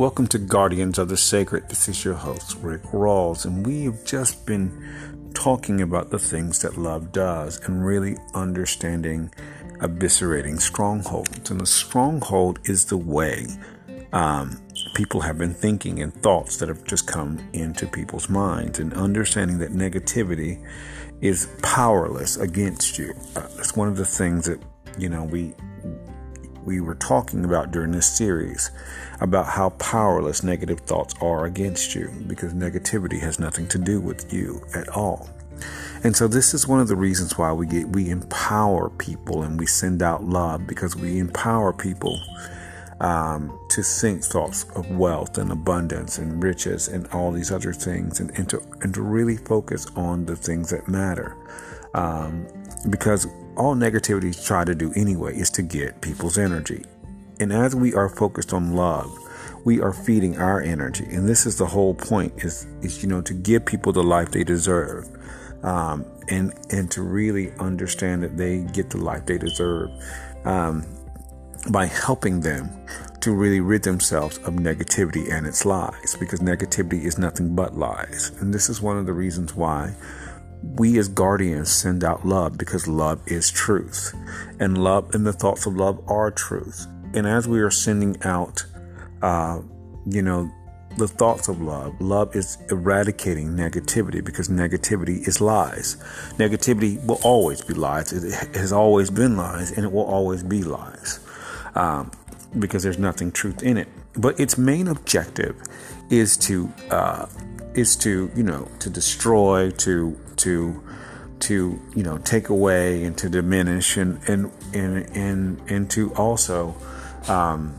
Welcome to Guardians of the Sacred. This is your host, Rick Rawls, and we have just been talking about the things that love does and really understanding eviscerating strongholds. And a stronghold is the way um, people have been thinking and thoughts that have just come into people's minds, and understanding that negativity is powerless against you. Uh, it's one of the things that you know we we were talking about during this series about how powerless negative thoughts are against you because negativity has nothing to do with you at all. And so this is one of the reasons why we get we empower people and we send out love because we empower people um, to think thoughts of wealth and abundance and riches and all these other things and, and to and to really focus on the things that matter. Um, because all negativity try to do anyway is to get people's energy. And as we are focused on love, we are feeding our energy. And this is the whole point is, is you know, to give people the life they deserve. Um, and, and to really understand that they get the life they deserve, um, by helping them to really rid themselves of negativity and its lies because negativity is nothing but lies. And this is one of the reasons why we as guardians send out love because love is truth. And love and the thoughts of love are truth. And as we are sending out, uh, you know, the thoughts of love, love is eradicating negativity because negativity is lies. Negativity will always be lies. It has always been lies and it will always be lies um, because there's nothing truth in it. But its main objective is to uh, is to you know to destroy to to to you know take away and to diminish and and and and, and to also um,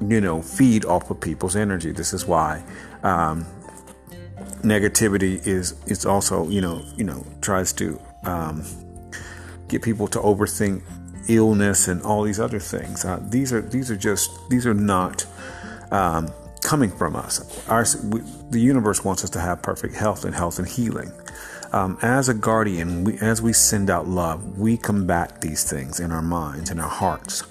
you know feed off of people's energy. This is why um, negativity is is also you know you know tries to um, get people to overthink illness and all these other things. Uh, these are these are just these are not um, coming from us. Our we, the universe wants us to have perfect health and health and healing um, as a guardian, we, as we send out love, we combat these things in our minds and our hearts.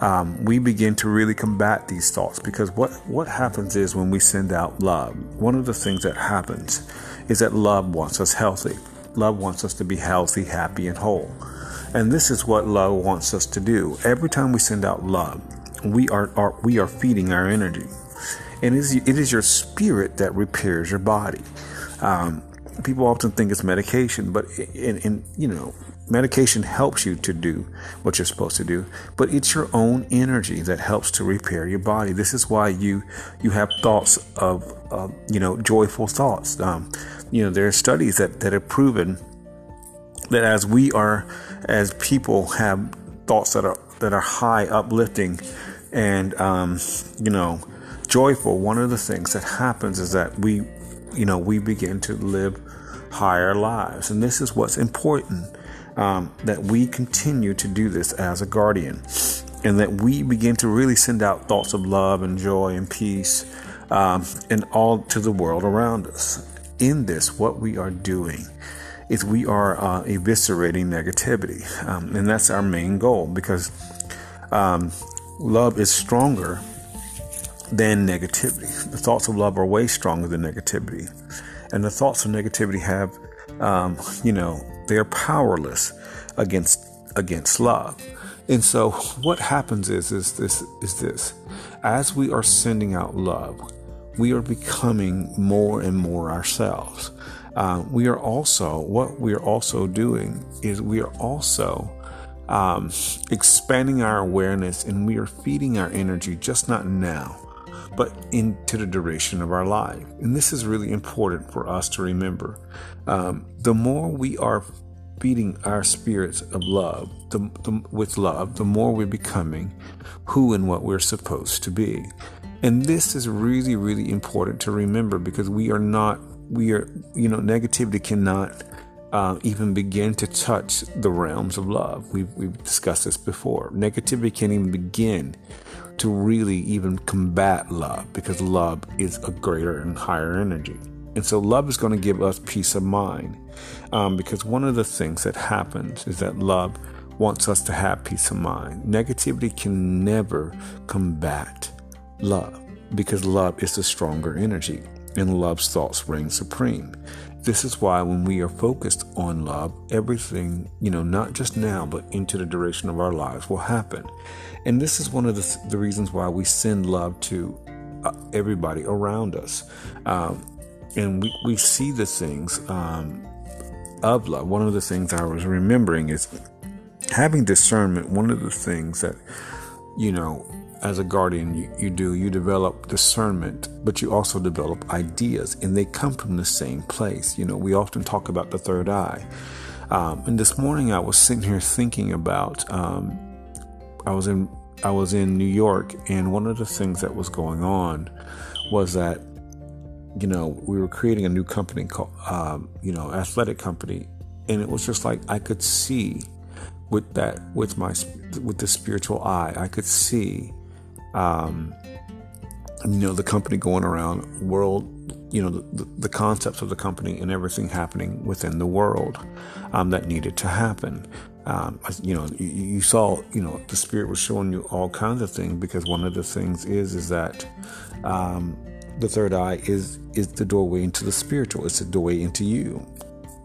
Um, we begin to really combat these thoughts because what, what happens is when we send out love, one of the things that happens is that love wants us healthy. Love wants us to be healthy, happy, and whole. And this is what love wants us to do. Every time we send out love, we are, are we are feeding our energy. And it is, it is your spirit that repairs your body. Um, people often think it's medication, but in, in, you know, medication helps you to do what you're supposed to do, but it's your own energy that helps to repair your body. This is why you you have thoughts of, you know joyful thoughts. Um, you know, there are studies that that have proven that as we are as people have thoughts that are that are high, uplifting, and um, you know joyful. One of the things that happens is that we you know, we begin to live higher lives. And this is what's important um, that we continue to do this as a guardian and that we begin to really send out thoughts of love and joy and peace um, and all to the world around us. In this, what we are doing is we are uh, eviscerating negativity. Um, and that's our main goal because um, love is stronger than negativity. The thoughts of love are way stronger than negativity. And the thoughts of negativity have, um, you know, they're powerless against against love. And so what happens is is this is this. As we are sending out love, we are becoming more and more ourselves. Uh, we are also what we are also doing is we are also um, expanding our awareness and we are feeding our energy just not now but into the duration of our life. And this is really important for us to remember. Um, the more we are feeding our spirits of love, the, the, with love, the more we're becoming who and what we're supposed to be. And this is really, really important to remember because we are not, we are, you know, negativity cannot uh, even begin to touch the realms of love. We've, we've discussed this before. Negativity can't even begin to really even combat love because love is a greater and higher energy. And so love is going to give us peace of mind um, because one of the things that happens is that love wants us to have peace of mind. Negativity can never combat love. because love is the stronger energy and love's thoughts reign supreme. This is why when we are focused on love, everything, you know, not just now, but into the duration of our lives will happen. And this is one of the, the reasons why we send love to uh, everybody around us. Um, and we, we see the things um, of love. One of the things I was remembering is having discernment. One of the things that, you know, as a guardian you, you, do you develop discernment but you also develop ideas and they come from the same place. You know we often talk about the third eye. Um, and this morning i was sitting here thinking about um, i was in i was in new york and one of the things that was going on was that you know we were creating a new company called um, you know athletic company and it was just like i could see with that with my with the spiritual eye i could see um, you know, the company going around world, you know, the, the, concepts of the company and everything happening within the world um, that needed to happen. Um, you know, you, you, saw, you know, the spirit was showing you all kinds of things because one of the things is, is that um, the third eye is is the doorway into the spiritual. It's the doorway into you,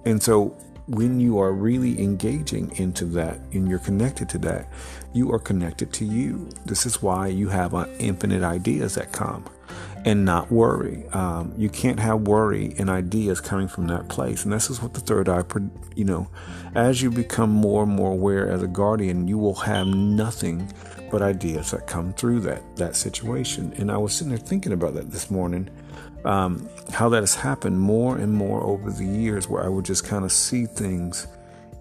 and so when you are really engaging into that and you're connected to that, you are connected to you. This is why you have uh, infinite ideas that come and not worry. Um, you can't have worry and ideas coming from that place. And this is what the third eye, you know, as you become more and more aware as a guardian, you will have nothing but ideas that come through that that situation. And I was sitting there thinking about that this morning um, how that has happened more and more over the years where I would just kind of see things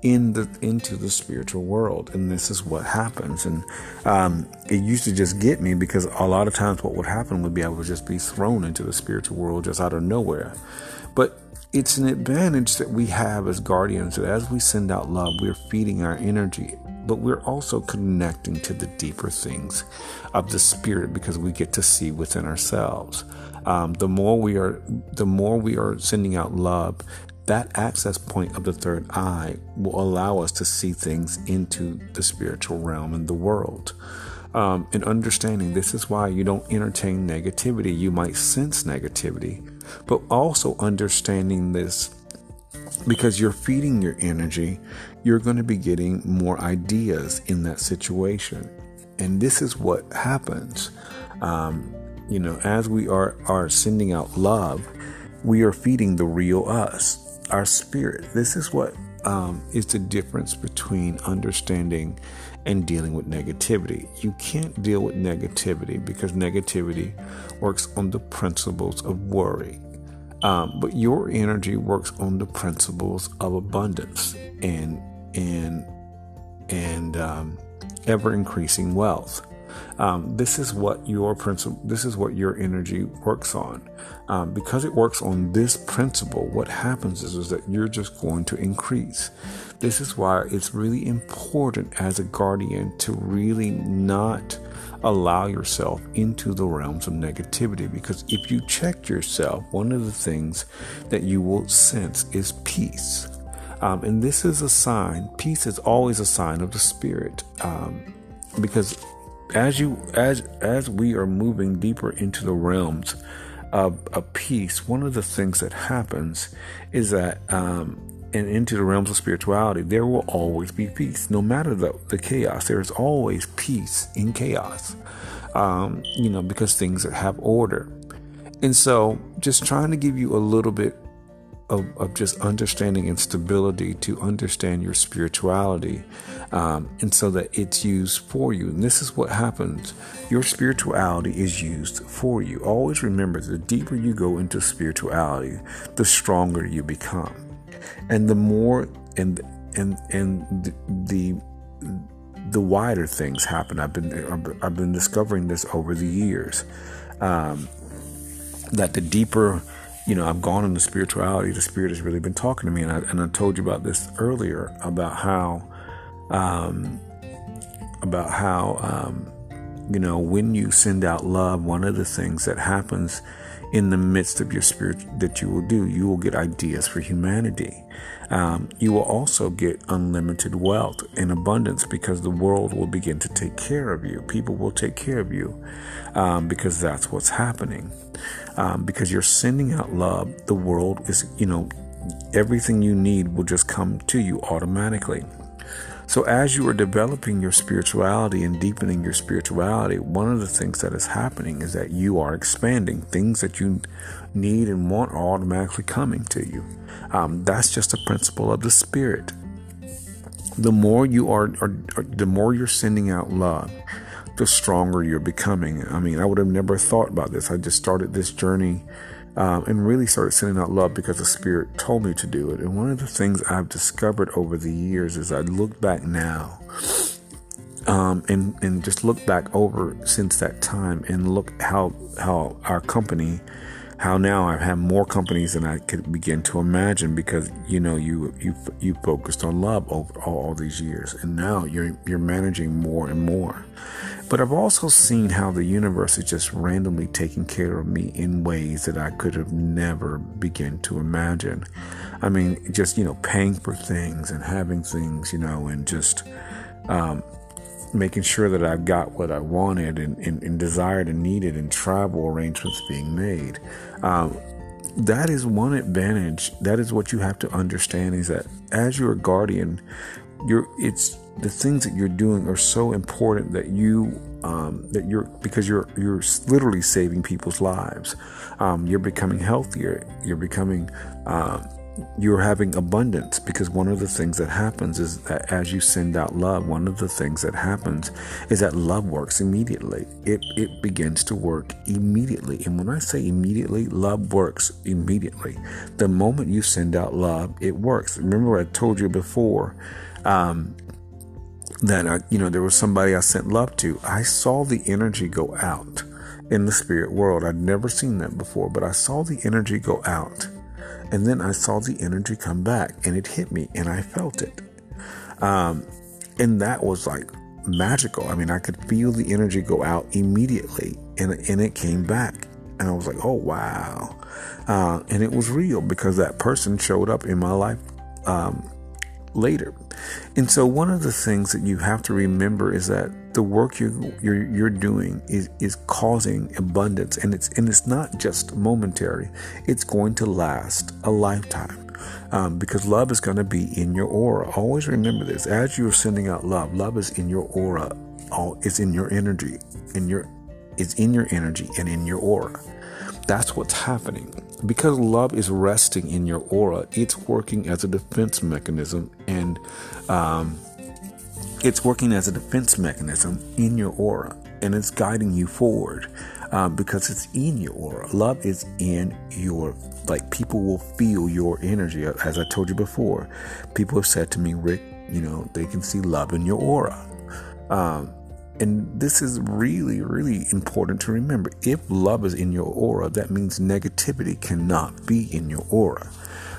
in the into the spiritual world and this is what happens. And um, it used to just get me because a lot of times what would happen would be I would just be thrown into the spiritual world just out of nowhere. But it's an advantage that we have as guardians that as we send out love we're feeding our energy but we're also connecting to the deeper things of the spirit because we get to see within ourselves. Um, the more we are the more we are sending out love that access point of the third eye will allow us to see things into the spiritual realm and the world. Um, and understanding this is why you don't entertain negativity. You might sense negativity but also understanding this because you're feeding your energy you're going to be getting more ideas in that situation. And this is what happens. Um, you know, as we are, are sending out love, we are feeding the real us, our spirit. This is what um, is the difference between understanding and dealing with negativity. You can't deal with negativity because negativity works on the principles of worry. Um, but your energy works on the principles of abundance and and and um, ever increasing wealth. Um, this is what your principle, this is what your energy works on. Um, because it works on this principle, what happens is, is that you're just going to increase. This is why it's really important as a guardian to really not allow yourself into the realms of negativity because if you check yourself, one of the things that you will sense is peace. Um, and this is a sign, peace is always a sign of the spirit. Um, because as you as as we are moving deeper into the realms of, of peace, one of the things that happens is that um, and into the realms of spirituality, there will always be peace. No matter the, the chaos, there is always peace in chaos. Um, you know, because things have order. And so just trying to give you a little bit of, of just understanding and stability to understand your spirituality, um, and so that it's used for you. And this is what happens your spirituality is used for you. Always remember the deeper you go into spirituality, the stronger you become. And the more and and and the, the the wider things happen. I've been I've been discovering this over the years. Um, that the deeper you know, I've gone into spirituality. The Spirit has really been talking to me, and I, and I told you about this earlier about how, um, about how, um, you know, when you send out love, one of the things that happens in the midst of your spirit that you will do. You will get ideas for humanity. Um, you will also get unlimited wealth and abundance because the world will begin to take care of you. People will take care of you um, because that's what's happening. Um, because you're sending out love, the world is, you know, everything you need will just come to you automatically. So, as you are developing your spirituality and deepening your spirituality, one of the things that is happening is that you are expanding. Things that you need and want are automatically coming to you. Um, that's just a principle of the spirit. The more you are, are, the more you're sending out love, the stronger you're becoming. I mean, I would have never thought about this. I just started this journey um, and really started sending out love because the Spirit told me to do it. And one of the things I've discovered over the years is I look back now um, and and just look back over since that time and look how how our company how now I have more companies than I could begin to imagine because you know you you you focused on love over all, all these years and now you're you're managing more and more. But I've also seen how the universe is just randomly taking care of me in ways that I could have never begun to imagine. I mean, just you know, paying for things and having things, you know, and just um, making sure that I've got what I wanted and, and, and desired and needed, and travel arrangements being made. Um, that is one advantage. That is what you have to understand is that as your guardian, you're it's the things that you're doing are so important that you um, that you're because you're you're literally saving people's lives. Um, you're becoming healthier. You're becoming uh, you're having abundance because one of the things that happens is that as you send out love, one of the things that happens is that love works immediately. It it begins to work immediately. And when I say immediately, love works immediately. The moment you send out love, it works. Remember I told you before um, that I, you know there was somebody I sent love to. I saw the energy go out in the spirit world. I'd never seen that before, but I saw the energy go out and then I saw the energy come back and it hit me and I felt it. Um, and that was like magical. I mean, I could feel the energy go out immediately and, and it came back. And I was like, oh, wow. Uh, and it was real because that person showed up in my life um, later. And so one of the things that you have to remember is that the work you, you're, you're doing is, is causing abundance and it's, and it's not just momentary. It's going to last a lifetime. Um, because love is going to be in your aura. Always remember this. As you're sending out love, love is in your aura. All it's in your energy, in your, it's in your energy and in your aura. That's what's happening. Because love is resting in your aura, it's working as a defense mechanism and um, it's working as a defense mechanism in your aura and it's guiding you forward um, because it's in your aura. Love is in your, like, people will feel your energy. As I told you before, people have said to me, Rick, you know, they can see love in your aura. Um, and this is really, really important to remember. If love is in your aura, that means negativity cannot be in your aura.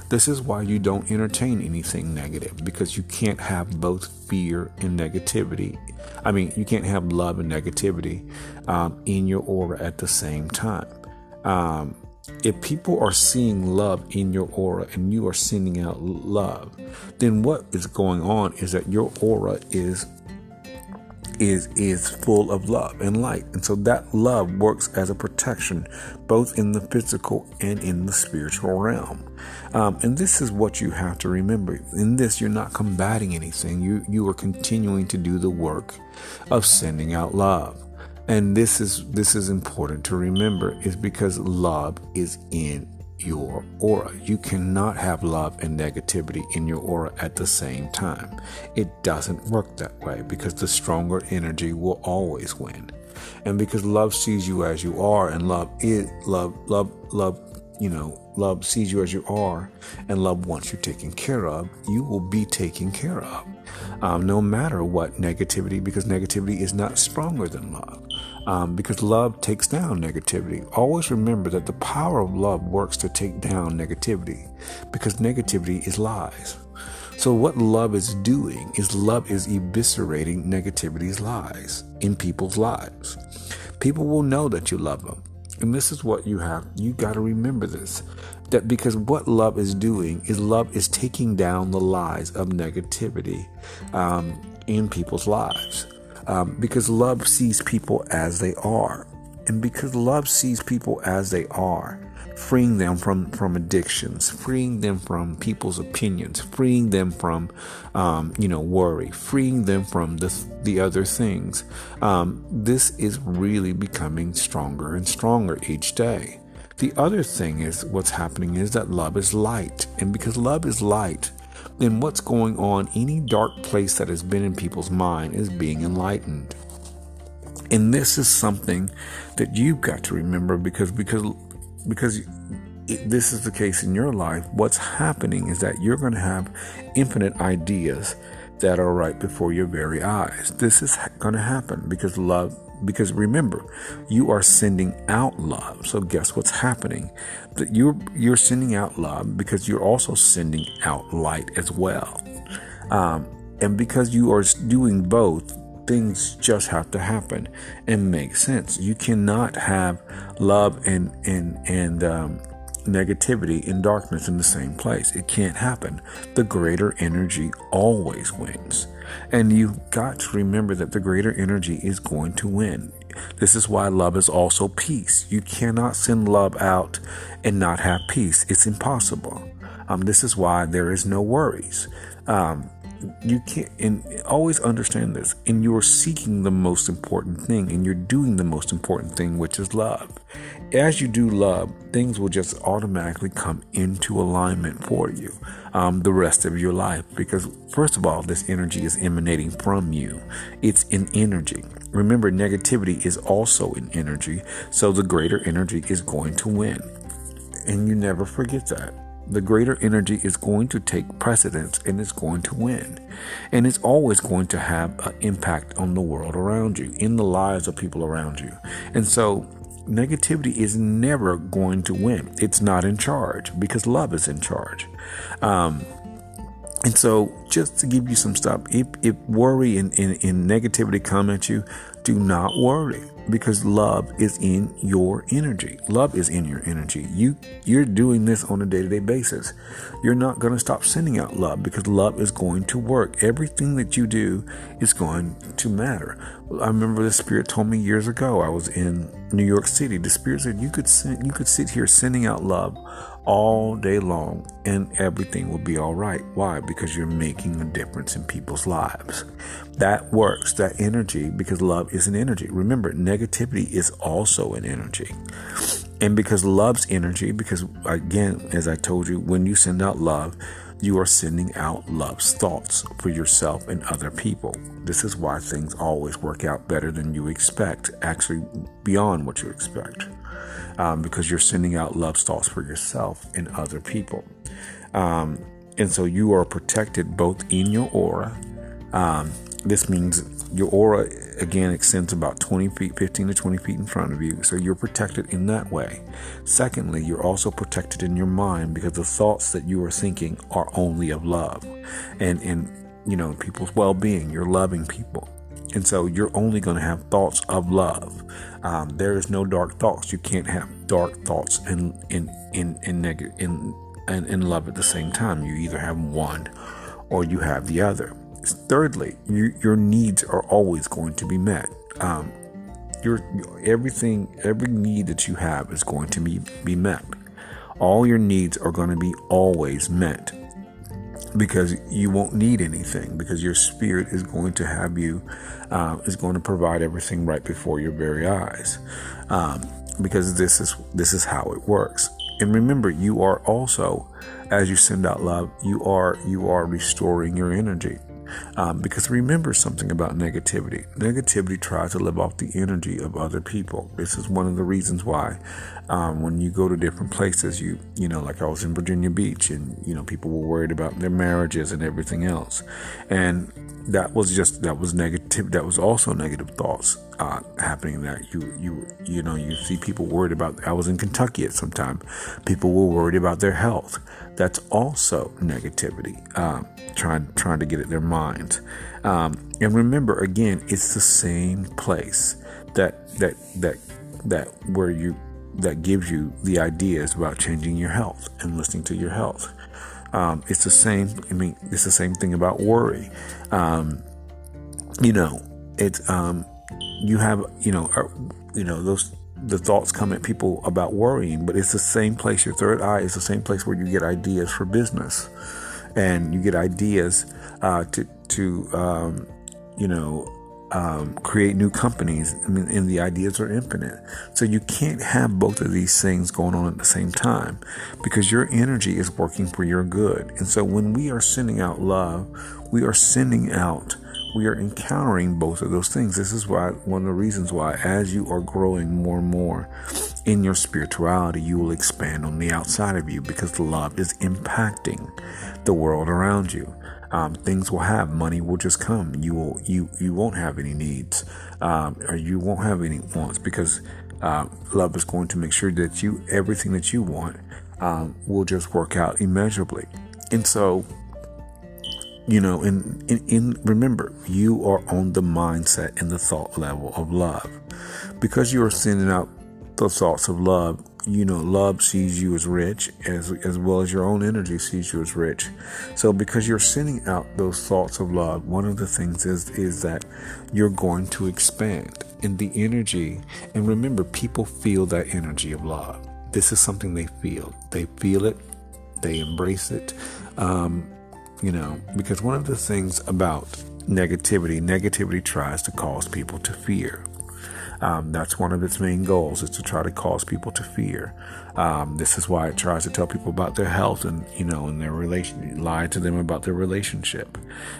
This is why you don't entertain anything negative because you can't have both fear and negativity. I mean, you can't have love and negativity um, in your aura at the same time. Um, if people are seeing love in your aura and you are sending out love, then what is going on is that your aura is is is full of love and light. And so that love works as a protection both in the physical and in the spiritual realm. Um, and this is what you have to remember. In this, you're not combating anything. You you are continuing to do the work of sending out love. And this is this is important to remember is because love is in your aura. You cannot have love and negativity in your aura at the same time. It doesn't work that way because the stronger energy will always win. And because love sees you as you are and love is love love love you know love sees you as you are and love wants you taken care of you will be taken care of um, no matter what negativity because negativity is not stronger than love um, because love takes down negativity. Always remember that the power of love works to take down negativity because negativity is lies. So, what love is doing is love is eviscerating negativity's lies in people's lives. People will know that you love them. And this is what you have. You got to remember this that because what love is doing is love is taking down the lies of negativity um, in people's lives. Um, because love sees people as they are. And because love sees people as they are, freeing them from, from addictions, freeing them from people's opinions, freeing them from, um, you know, worry, freeing them from the, the other things. Um, this is really becoming stronger and stronger each day. The other thing is what's happening is that love is light. And because love is light, then what's going on, any dark place that has been in people's mind is being enlightened. And this is something that you've got to remember because because because it, this is the case in your life, what's happening is that you're going to have infinite ideas that are right before your very eyes. This is going to happen because love because remember, you are sending out love. So guess what's happening? That you're you're sending out love because you're also sending out light as well. Um, and because you are doing both, things just have to happen and make sense. You cannot have love and and and um, negativity and darkness in the same place. It can't happen. The greater energy always wins. And you've got to remember that the greater energy is going to win. This is why love is also peace. You cannot send love out and not have peace. It's impossible. Um, this is why there is no worries. Um, you can't and always understand this and you're seeking the most important thing and you're doing the most important thing which is love. As you do love things will just automatically come into alignment for you um, the rest of your life because first of all this energy is emanating from you. It's an energy. Remember negativity is also an energy so the greater energy is going to win and you never forget that the greater energy is going to take precedence and it's going to win. And it's always going to have an impact on the world around you, in the lives of people around you. And so negativity is never going to win. It's not in charge because love is in charge. Um, and so, just to give you some stuff, if, if worry and, and, and negativity come at you, do not worry because love is in your energy. Love is in your energy. You you're doing this on a day-to-day basis. You're not going to stop sending out love because love is going to work. Everything that you do is going to matter. I remember the spirit told me years ago. I was in New York City. The spirit said you could send, you could sit here sending out love all day long and everything will be all right. Why? Because you're making a difference in people's lives. That works, that energy, because love is an energy. Remember, negativity is also an energy. And because love's energy, because again, as I told you, when you send out love, you are sending out love's thoughts for yourself and other people. This is why things always work out better than you expect, actually, beyond what you expect um, because you're sending out love thoughts for yourself and other people. Um, and so you are protected both in your aura. Um, this means your aura again extends about 20 feet, 15 to 20 feet in front of you. So you're protected in that way. Secondly, you're also protected in your mind because the thoughts that you are thinking are only of love and, and you know, people's well being. You're loving people. And so you're only going to have thoughts of love. Um, there is no dark thoughts. You can't have dark thoughts and in in in in and in love at the same time. You either have one or you have the other. Thirdly, you, your needs are always going to be met. Um, your everything, every need that you have is going to be be met. All your needs are going to be always met because you won't need anything because your spirit is going to have you uh, is going to provide everything right before your very eyes. Um, because this is this is how it works. And remember you are also as you send out love you are you are restoring your energy um, because remember something about negativity. Negativity tries to live off the energy of other people. This is one of the reasons why um, when you go to different places, you you know, like I was in Virginia Beach, and you know, people were worried about their marriages and everything else, and that was just that was negative. That was also negative thoughts uh, happening that You you you know, you see people worried about. I was in Kentucky at some time. People were worried about their health. That's also negativity. Um, trying trying to get at their minds. Um, and remember, again, it's the same place that that that that where you that gives you the ideas about changing your health and listening to your health. Um, it's the same. I mean, it's the same thing about worry. Um, you know, it's um, you have you know, you know those the thoughts come at people about worrying, but it's the same place. Your third eye is the same place where you get ideas for business, and you get ideas uh, to to um, you know um, create new companies. I mean, and the ideas are infinite. So you can't have both of these things going on at the same time because your energy is working for your good. And so when we are sending out love, we are sending out, we are encountering both of those things. This is why one of the reasons why, as you are growing more and more in your spirituality, you will expand on the outside of you because love is impacting the world around you. Um, things will have money will just come. You will you you won't have any needs um, or you won't have any wants because uh, love is going to make sure that you everything that you want um, will just work out immeasurably. And so you know and in, remember you are on the mindset and the thought level of love because you are sending out the thoughts of love you know, love sees you as rich as as well as your own energy sees you as rich. So because you're sending out those thoughts of love, one of the things is is that you're going to expand in the energy. And remember, people feel that energy of love. This is something they feel. They feel it. They embrace it. Um, you know, because one of the things about negativity, negativity tries to cause people to fear. Um, that's one of its main goals is to try to cause people to fear. Um, this is why it tries to tell people about their health and you know and their relation, lie to them about their relationship.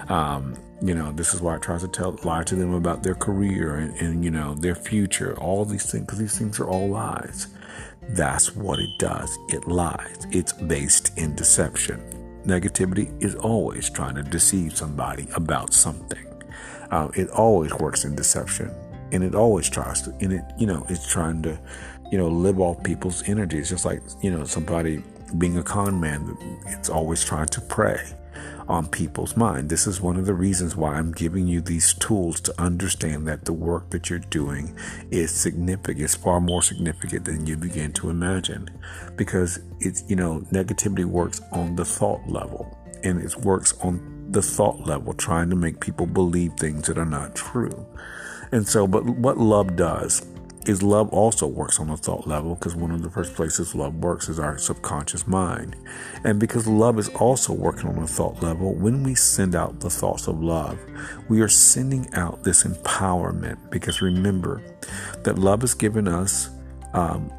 Um, you know, this is why it tries to tell lie to them about their career and, and you know their future. All these things because these things are all lies. That's what it does. It lies. It's based in deception. Negativity is always trying to deceive somebody about something. Uh, it always works in deception and it always tries to and it you know it's trying to you know live off people's energy it's just like you know somebody being a con man it's always trying to prey on people's mind. This is one of the reasons why i'm giving you these tools to understand that the work that you're doing is significant. It's far more significant than you begin to imagine because it's you know negativity works on the thought level and it works on the thought level trying to make people believe things that are not true. And so, but what love does is love also works on a thought level because one of the first places love works is our subconscious mind. And because love is also working on a thought level, when we send out the thoughts of love, we are sending out this empowerment because remember that love has given us um,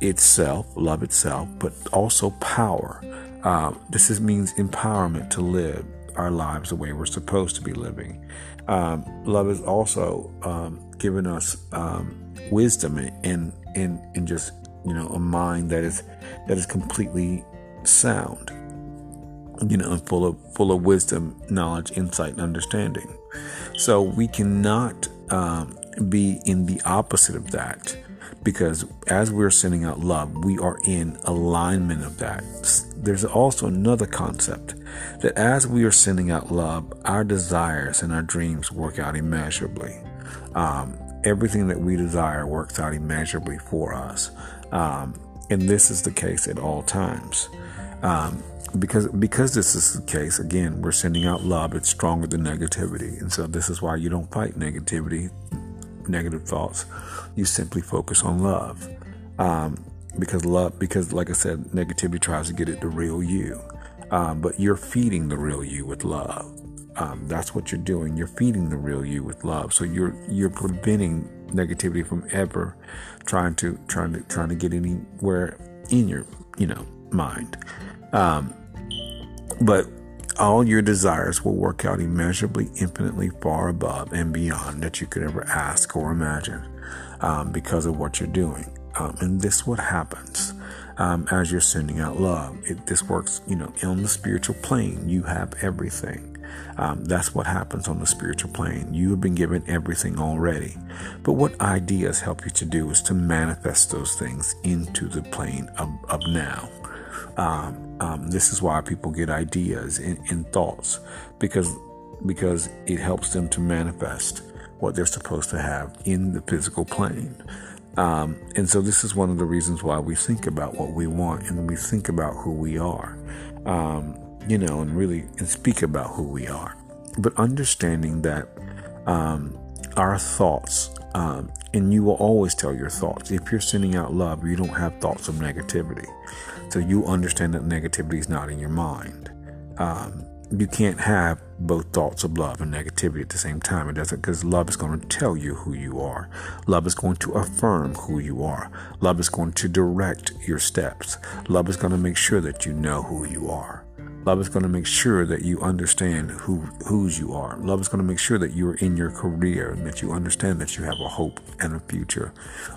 itself, love itself, but also power. Uh, this is, means empowerment to live our lives the way we're supposed to be living. Um, love has also um, given us um, wisdom and and and just you know a mind that is that is completely sound, you know, full of full of wisdom, knowledge, insight, and understanding. So we cannot um, be in the opposite of that because as we're sending out love, we are in alignment of that. There's also another concept that as we are sending out love, our desires and our dreams work out immeasurably. Um, everything that we desire works out immeasurably for us. Um, and this is the case at all times. Um, because because this is the case, again, we're sending out love. It's stronger than negativity, and so this is why you don't fight negativity negative thoughts. You simply focus on love. Um, because love, because like I said, negativity tries to get at the real you. Um, but you're feeding the real you with love. Um, that's what you're doing. You're feeding the real you with love. So you're you're preventing negativity from ever trying to trying to trying to get anywhere in your you know mind. Um, but all your desires will work out immeasurably, infinitely far above and beyond that you could ever ask or imagine um, because of what you're doing. Um, and this what happens um, as you're sending out love. It, this works, you know, on the spiritual plane. You have everything. Um, that's what happens on the spiritual plane. You have been given everything already. But what ideas help you to do is to manifest those things into the plane of, of now. Um, um, this is why people get ideas and, and thoughts because because it helps them to manifest what they're supposed to have in the physical plane. Um, and so this is one of the reasons why we think about what we want and we think about who we are, um, you know, and really and speak about who we are. But understanding that um, our thoughts, um, and you will always tell your thoughts. If you're sending out love, you don't have thoughts of negativity. So you understand that negativity is not in your mind. Um, you can't have both thoughts of love and negativity at the same time. It doesn't because love is going to tell you who you are. Love is going to affirm who you are. Love is going to direct your steps. Love is going to make sure that you know who you are. Love is going to make sure that you understand who whose you are. Love is going to make sure that you are in your career and that you understand that you have a hope and a future.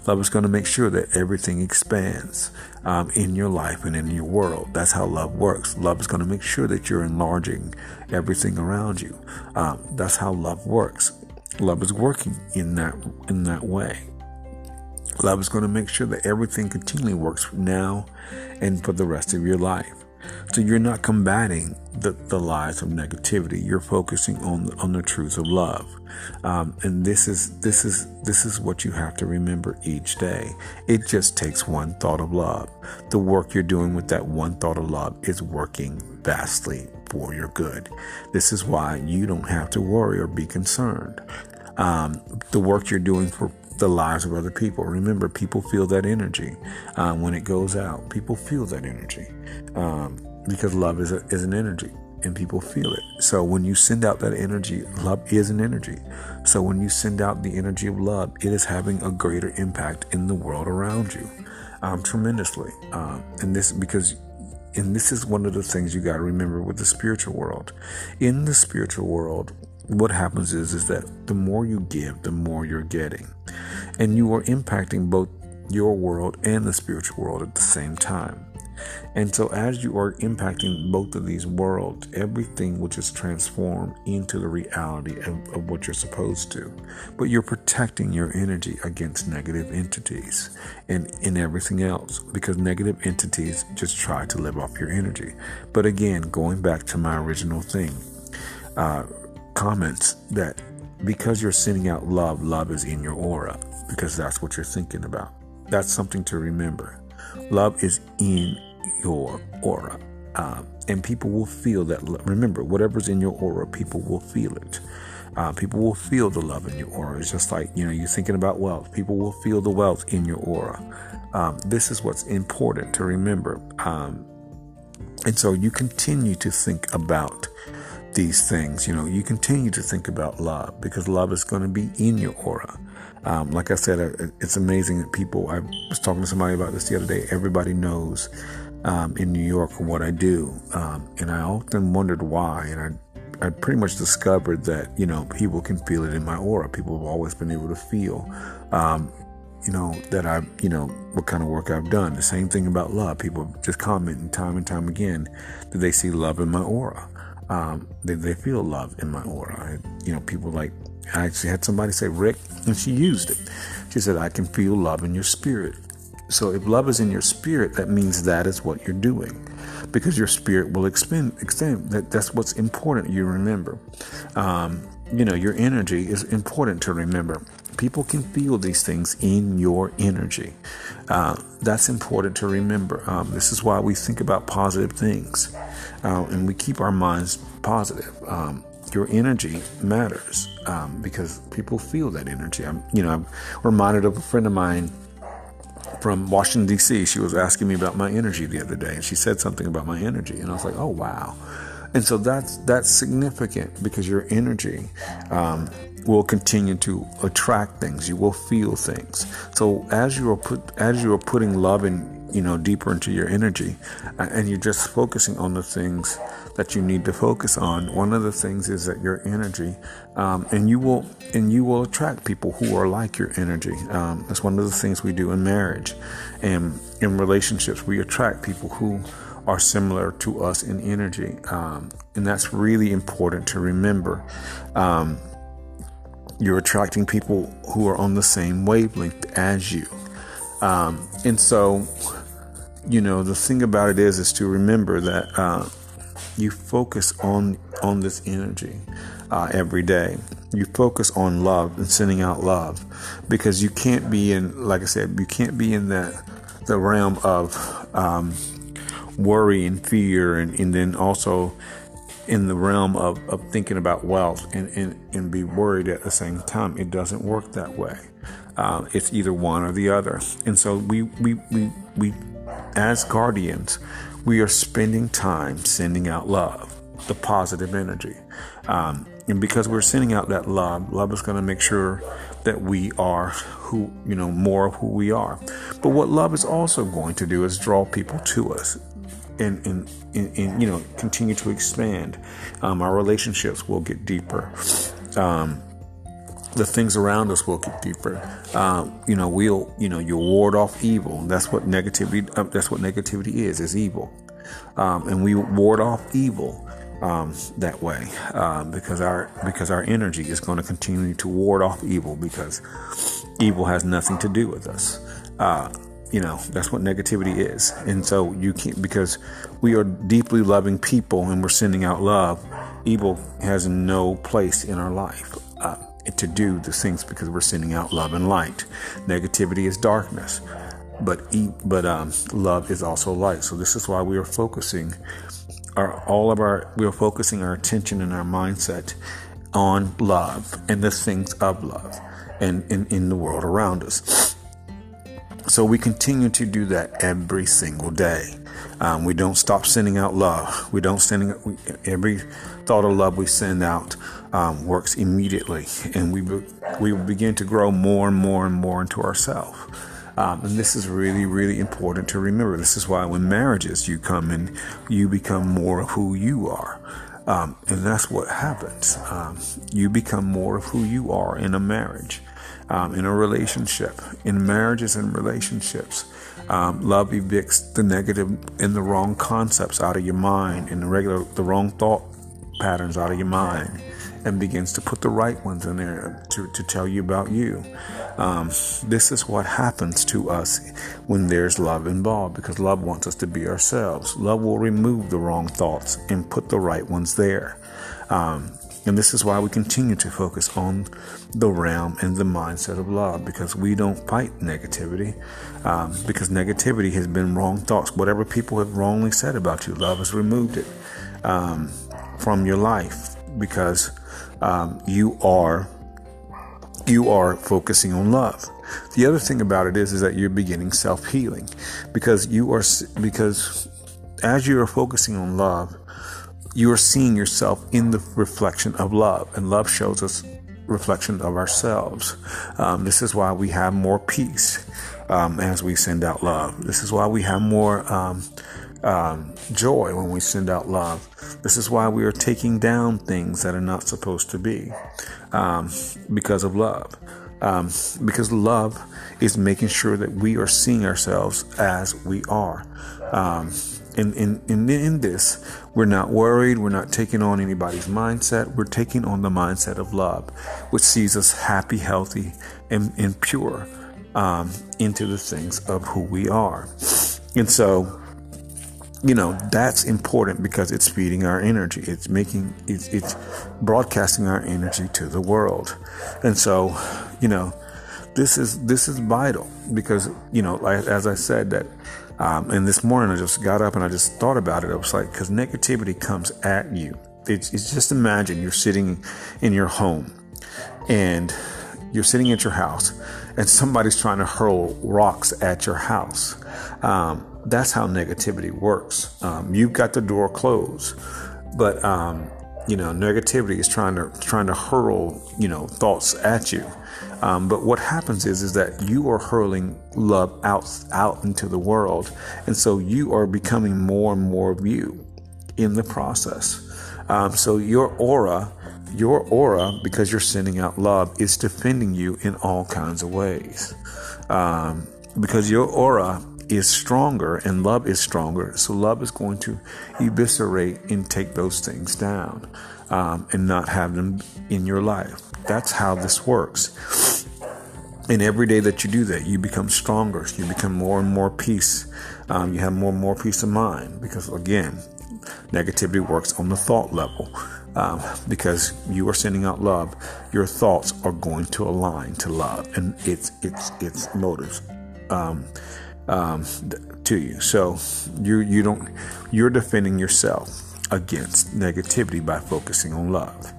Love is going to make sure that everything expands um, in your life and in your world. That's how love works. Love is going to make sure that you're enlarging everything around you. Um, that's how love works. Love is working in that in that way. Love is going to make sure that everything continually works now and for the rest of your life. So you're not combating the, the lies of negativity. You're focusing on on the truth of love, um, and this is this is this is what you have to remember each day. It just takes one thought of love. The work you're doing with that one thought of love is working vastly for your good. This is why you don't have to worry or be concerned. Um, the work you're doing for the lives of other people. Remember, people feel that energy um, when it goes out. People feel that energy um, because love is, a, is an energy and people feel it. So when you send out that energy, love is an energy. So when you send out the energy of love, it is having a greater impact in the world around you, um, tremendously. Um, and this because, and this is one of the things you got to remember with the spiritual world. In the spiritual world, what happens is is that the more you give, the more you're getting, and you are impacting both your world and the spiritual world at the same time. And so, as you are impacting both of these worlds, everything will just transform into the reality of, of, what you're supposed to. But you're protecting your energy against negative entities and in everything else because negative entities just try to live off your energy. But again, going back to my original thing, uh, comments that because you're sending out love, love is in your aura because that's what you're thinking about. That's something to remember. Love is in your aura. Uh, and people will feel that. Remember, whatever's in your aura, people will feel it. Uh, people will feel the love in your aura. It's just like, you know, you're thinking about wealth. People will feel the wealth in your aura. Um, this is what's important to remember. Um, and so you continue to think about these things. You know, you continue to think about love because love is going to be in your aura. Um, like I said, it's amazing that people. I was talking to somebody about this the other day. Everybody knows um, in New York what I do, um, and I often wondered why. And I, I pretty much discovered that you know people can feel it in my aura. People have always been able to feel. Um, you know that I, you know, what kind of work I've done. The same thing about love. People just commenting time and time again that they see love in my aura um, they, they feel love in my aura. I, you know, people like, I actually had somebody say, Rick, and she used it. She said, I can feel love in your spirit. So if love is in your spirit, that means that is what you're doing because your spirit will expand, extend. That, that's what's important you remember. Um, you know, your energy is important to remember. People can feel these things in your energy. Uh, that's important to remember. Um, this is why we think about positive things uh, and we keep our minds positive. Um, your energy matters um, because people feel that energy. I'm, you know, I'm reminded of a friend of mine from Washington D.C. She was asking me about my energy the other day, and she said something about my energy, and I was like, "Oh wow!" And so that's that's significant because your energy um, will continue to attract things. You will feel things. So as you are put as you are putting love in you know deeper into your energy and you're just focusing on the things that you need to focus on one of the things is that your energy um, and you will and you will attract people who are like your energy um, that's one of the things we do in marriage and in relationships we attract people who are similar to us in energy um, and that's really important to remember um, you're attracting people who are on the same wavelength as you um, and so you know, the thing about it is, is to remember that uh, you focus on on this energy. uh, every day. You focus on love and sending out love because you can't be in, like I said, you can't be in that the realm of um, worry and fear, and, and then also in the realm of, of thinking about wealth and, and, and be worried at the same time. It doesn't work that way. Uh, it's either one or the other. And so we, we, we, we, as guardians, we are spending time sending out love, the positive energy. Um, and because we're sending out that love, love is going to make sure that we are who, you know, more of who we are. But what love is also going to do is draw people to us and, and, and, and you know, continue to expand. Um, our relationships will get deeper. Um, the things around us will get deeper. Uh, you know, we'll, you know, you'll ward off evil. That's what negativity. Uh, that's what negativity is. Is evil, um, and we ward off evil um, that way um, because our because our energy is going to continue to ward off evil because evil has nothing to do with us. Uh, you know that's what negativity is, and so you can't because we are deeply loving people and we're sending out love. Evil has no place in our life. Uh, to do the things because we're sending out love and light. Negativity is darkness, but but um, love is also light. So this is why we are focusing our all of our we are focusing our attention and our mindset on love and the things of love and in, in the world around us. So we continue to do that every single day. Um, we don't stop sending out love. We don't sending every thought of love we send out um, works immediately, and we be, we begin to grow more and more and more into ourselves. Um, and this is really, really important to remember. This is why when marriages you come in, you become more of who you are. Um, and that's what happens. Um, you become more of who you are in a marriage, um, in a relationship, in marriages and relationships. Um, love evicts the negative and the wrong concepts out of your mind and the regular, the wrong thought patterns out of your mind and begins to put the right ones in there to, to tell you about you. Um, this is what happens to us when there's love involved because love wants us to be ourselves. Love will remove the wrong thoughts and put the right ones there. Um, and this is why we continue to focus on the realm and the mindset of love because we don't fight negativity. Um, because negativity has been wrong thoughts. Whatever people have wrongly said about you, love has removed it um, from your life because um, you are you are focusing on love. The other thing about it is is that you're beginning self healing because you are because as you are focusing on love, you are seeing yourself in the reflection of love, and love shows us reflection of ourselves. Um, this is why we have more peace um, as we send out love. This is why we have more um, um, joy when we send out love. This is why we are taking down things that are not supposed to be um, because of love. Um, because love is making sure that we are seeing ourselves as we are. Um, in, in, in, in this, we're not worried. We're not taking on anybody's mindset. We're taking on the mindset of love, which sees us happy, healthy, and, and pure um, into the things of who we are. And so, you know that's important because it's feeding our energy. It's making it's, it's broadcasting our energy to the world. And so you know this is this is vital because you know like, as i said that um, and this morning i just got up and i just thought about it. I was like because negativity comes at you. It's, it's just imagine you're sitting in your home and you're sitting at your house and somebody's trying to hurl rocks at your house. Um, that's how negativity works. Um, you've got the door closed, but um, you know negativity is trying to trying to hurl you know thoughts at you. Um, but what happens is is that you are hurling love out out into the world, and so you are becoming more and more of you in the process. Um, so your aura, your aura, because you're sending out love, is defending you in all kinds of ways. Um, because your aura is stronger and love is stronger. So love is going to eviscerate and take those things down um, and not have them in your life. That's how this works. And every day that you do that, you become stronger. You become more and more peace. Um, you have more and more peace of mind because, again, negativity works on the thought level. Um, because you are sending out love, your thoughts are going to align to love and its its its motives um, um, to you. So you you don't you're defending yourself against negativity by focusing on love,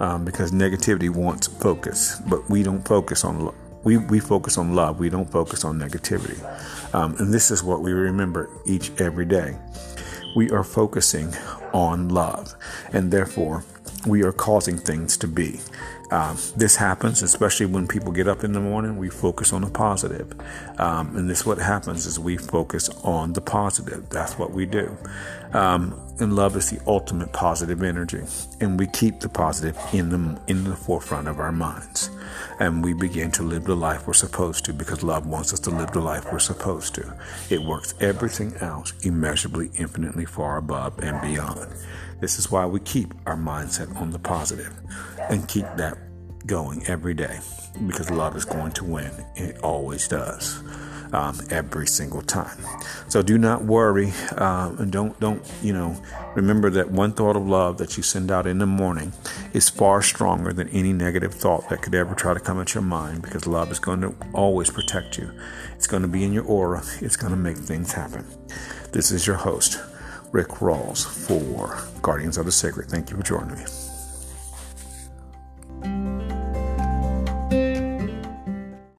um, because negativity wants focus, but we don't focus on love. We, we focus on love. We don't focus on negativity. Um, and this is what we remember each every day. We are focusing on love, and therefore we are causing things to be. Um, this happens, especially when people get up in the morning. We focus on the positive, um, and this what happens is we focus on the positive. That's what we do. Um, and love is the ultimate positive energy, and we keep the positive in the in the forefront of our minds, and we begin to live the life we're supposed to because love wants us to live the life we're supposed to. It works everything else immeasurably, infinitely far above and beyond. This is why we keep our mindset on the positive and keep that going every day because love is going to win. It always does. Um, every single time. So do not worry, uh, and don't don't you know. Remember that one thought of love that you send out in the morning is far stronger than any negative thought that could ever try to come at your mind because love is going to always protect you. It's going to be in your aura. It's going to make things happen. This is your host, Rick Rawls for Guardians of the Sacred. Thank you for joining me.